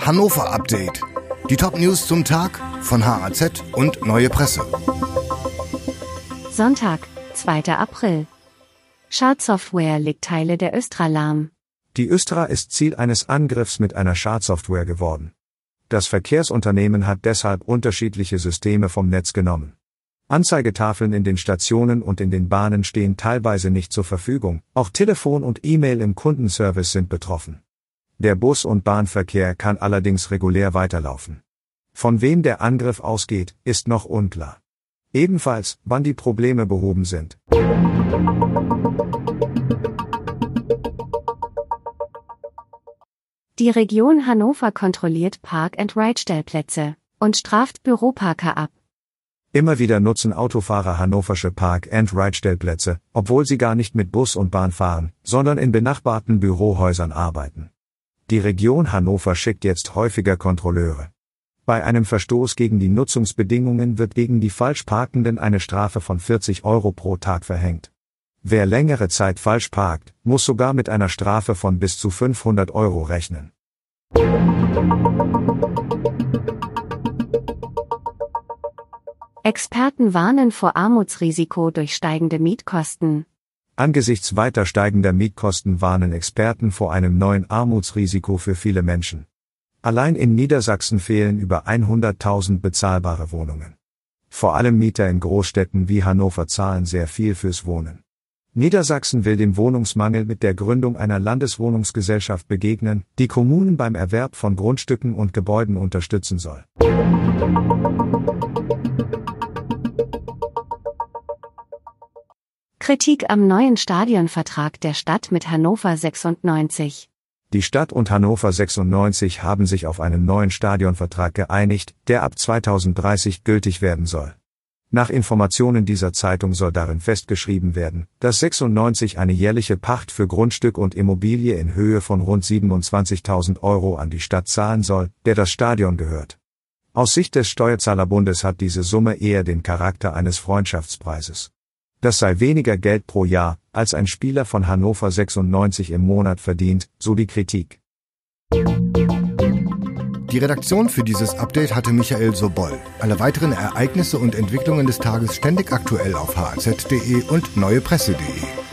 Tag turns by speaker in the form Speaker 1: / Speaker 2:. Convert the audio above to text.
Speaker 1: Hannover Update. Die Top-News zum Tag von HAZ und Neue Presse.
Speaker 2: Sonntag, 2. April. Schadsoftware legt Teile der Östra lahm.
Speaker 3: Die Östra ist Ziel eines Angriffs mit einer Schadsoftware geworden. Das Verkehrsunternehmen hat deshalb unterschiedliche Systeme vom Netz genommen. Anzeigetafeln in den Stationen und in den Bahnen stehen teilweise nicht zur Verfügung, auch Telefon und E-Mail im Kundenservice sind betroffen. Der Bus- und Bahnverkehr kann allerdings regulär weiterlaufen. Von wem der Angriff ausgeht, ist noch unklar. Ebenfalls, wann die Probleme behoben sind.
Speaker 2: Die Region Hannover kontrolliert Park-and-Ride-Stellplätze und straft Büroparker ab.
Speaker 3: Immer wieder nutzen Autofahrer hannoversche Park-and-Ride-Stellplätze, obwohl sie gar nicht mit Bus und Bahn fahren, sondern in benachbarten Bürohäusern arbeiten. Die Region Hannover schickt jetzt häufiger Kontrolleure. Bei einem Verstoß gegen die Nutzungsbedingungen wird gegen die Falschparkenden eine Strafe von 40 Euro pro Tag verhängt. Wer längere Zeit falsch parkt, muss sogar mit einer Strafe von bis zu 500 Euro rechnen.
Speaker 2: Experten warnen vor Armutsrisiko durch steigende Mietkosten.
Speaker 3: Angesichts weiter steigender Mietkosten warnen Experten vor einem neuen Armutsrisiko für viele Menschen. Allein in Niedersachsen fehlen über 100.000 bezahlbare Wohnungen. Vor allem Mieter in Großstädten wie Hannover zahlen sehr viel fürs Wohnen. Niedersachsen will dem Wohnungsmangel mit der Gründung einer Landeswohnungsgesellschaft begegnen, die Kommunen beim Erwerb von Grundstücken und Gebäuden unterstützen soll.
Speaker 2: Kritik am neuen Stadionvertrag der Stadt mit Hannover 96.
Speaker 3: Die Stadt und Hannover 96 haben sich auf einen neuen Stadionvertrag geeinigt, der ab 2030 gültig werden soll. Nach Informationen dieser Zeitung soll darin festgeschrieben werden, dass 96 eine jährliche Pacht für Grundstück und Immobilie in Höhe von rund 27.000 Euro an die Stadt zahlen soll, der das Stadion gehört. Aus Sicht des Steuerzahlerbundes hat diese Summe eher den Charakter eines Freundschaftspreises. Das sei weniger Geld pro Jahr, als ein Spieler von Hannover 96 im Monat verdient, so die Kritik.
Speaker 1: Die Redaktion für dieses Update hatte Michael Sobol. Alle weiteren Ereignisse und Entwicklungen des Tages ständig aktuell auf hz.de und neuepresse.de.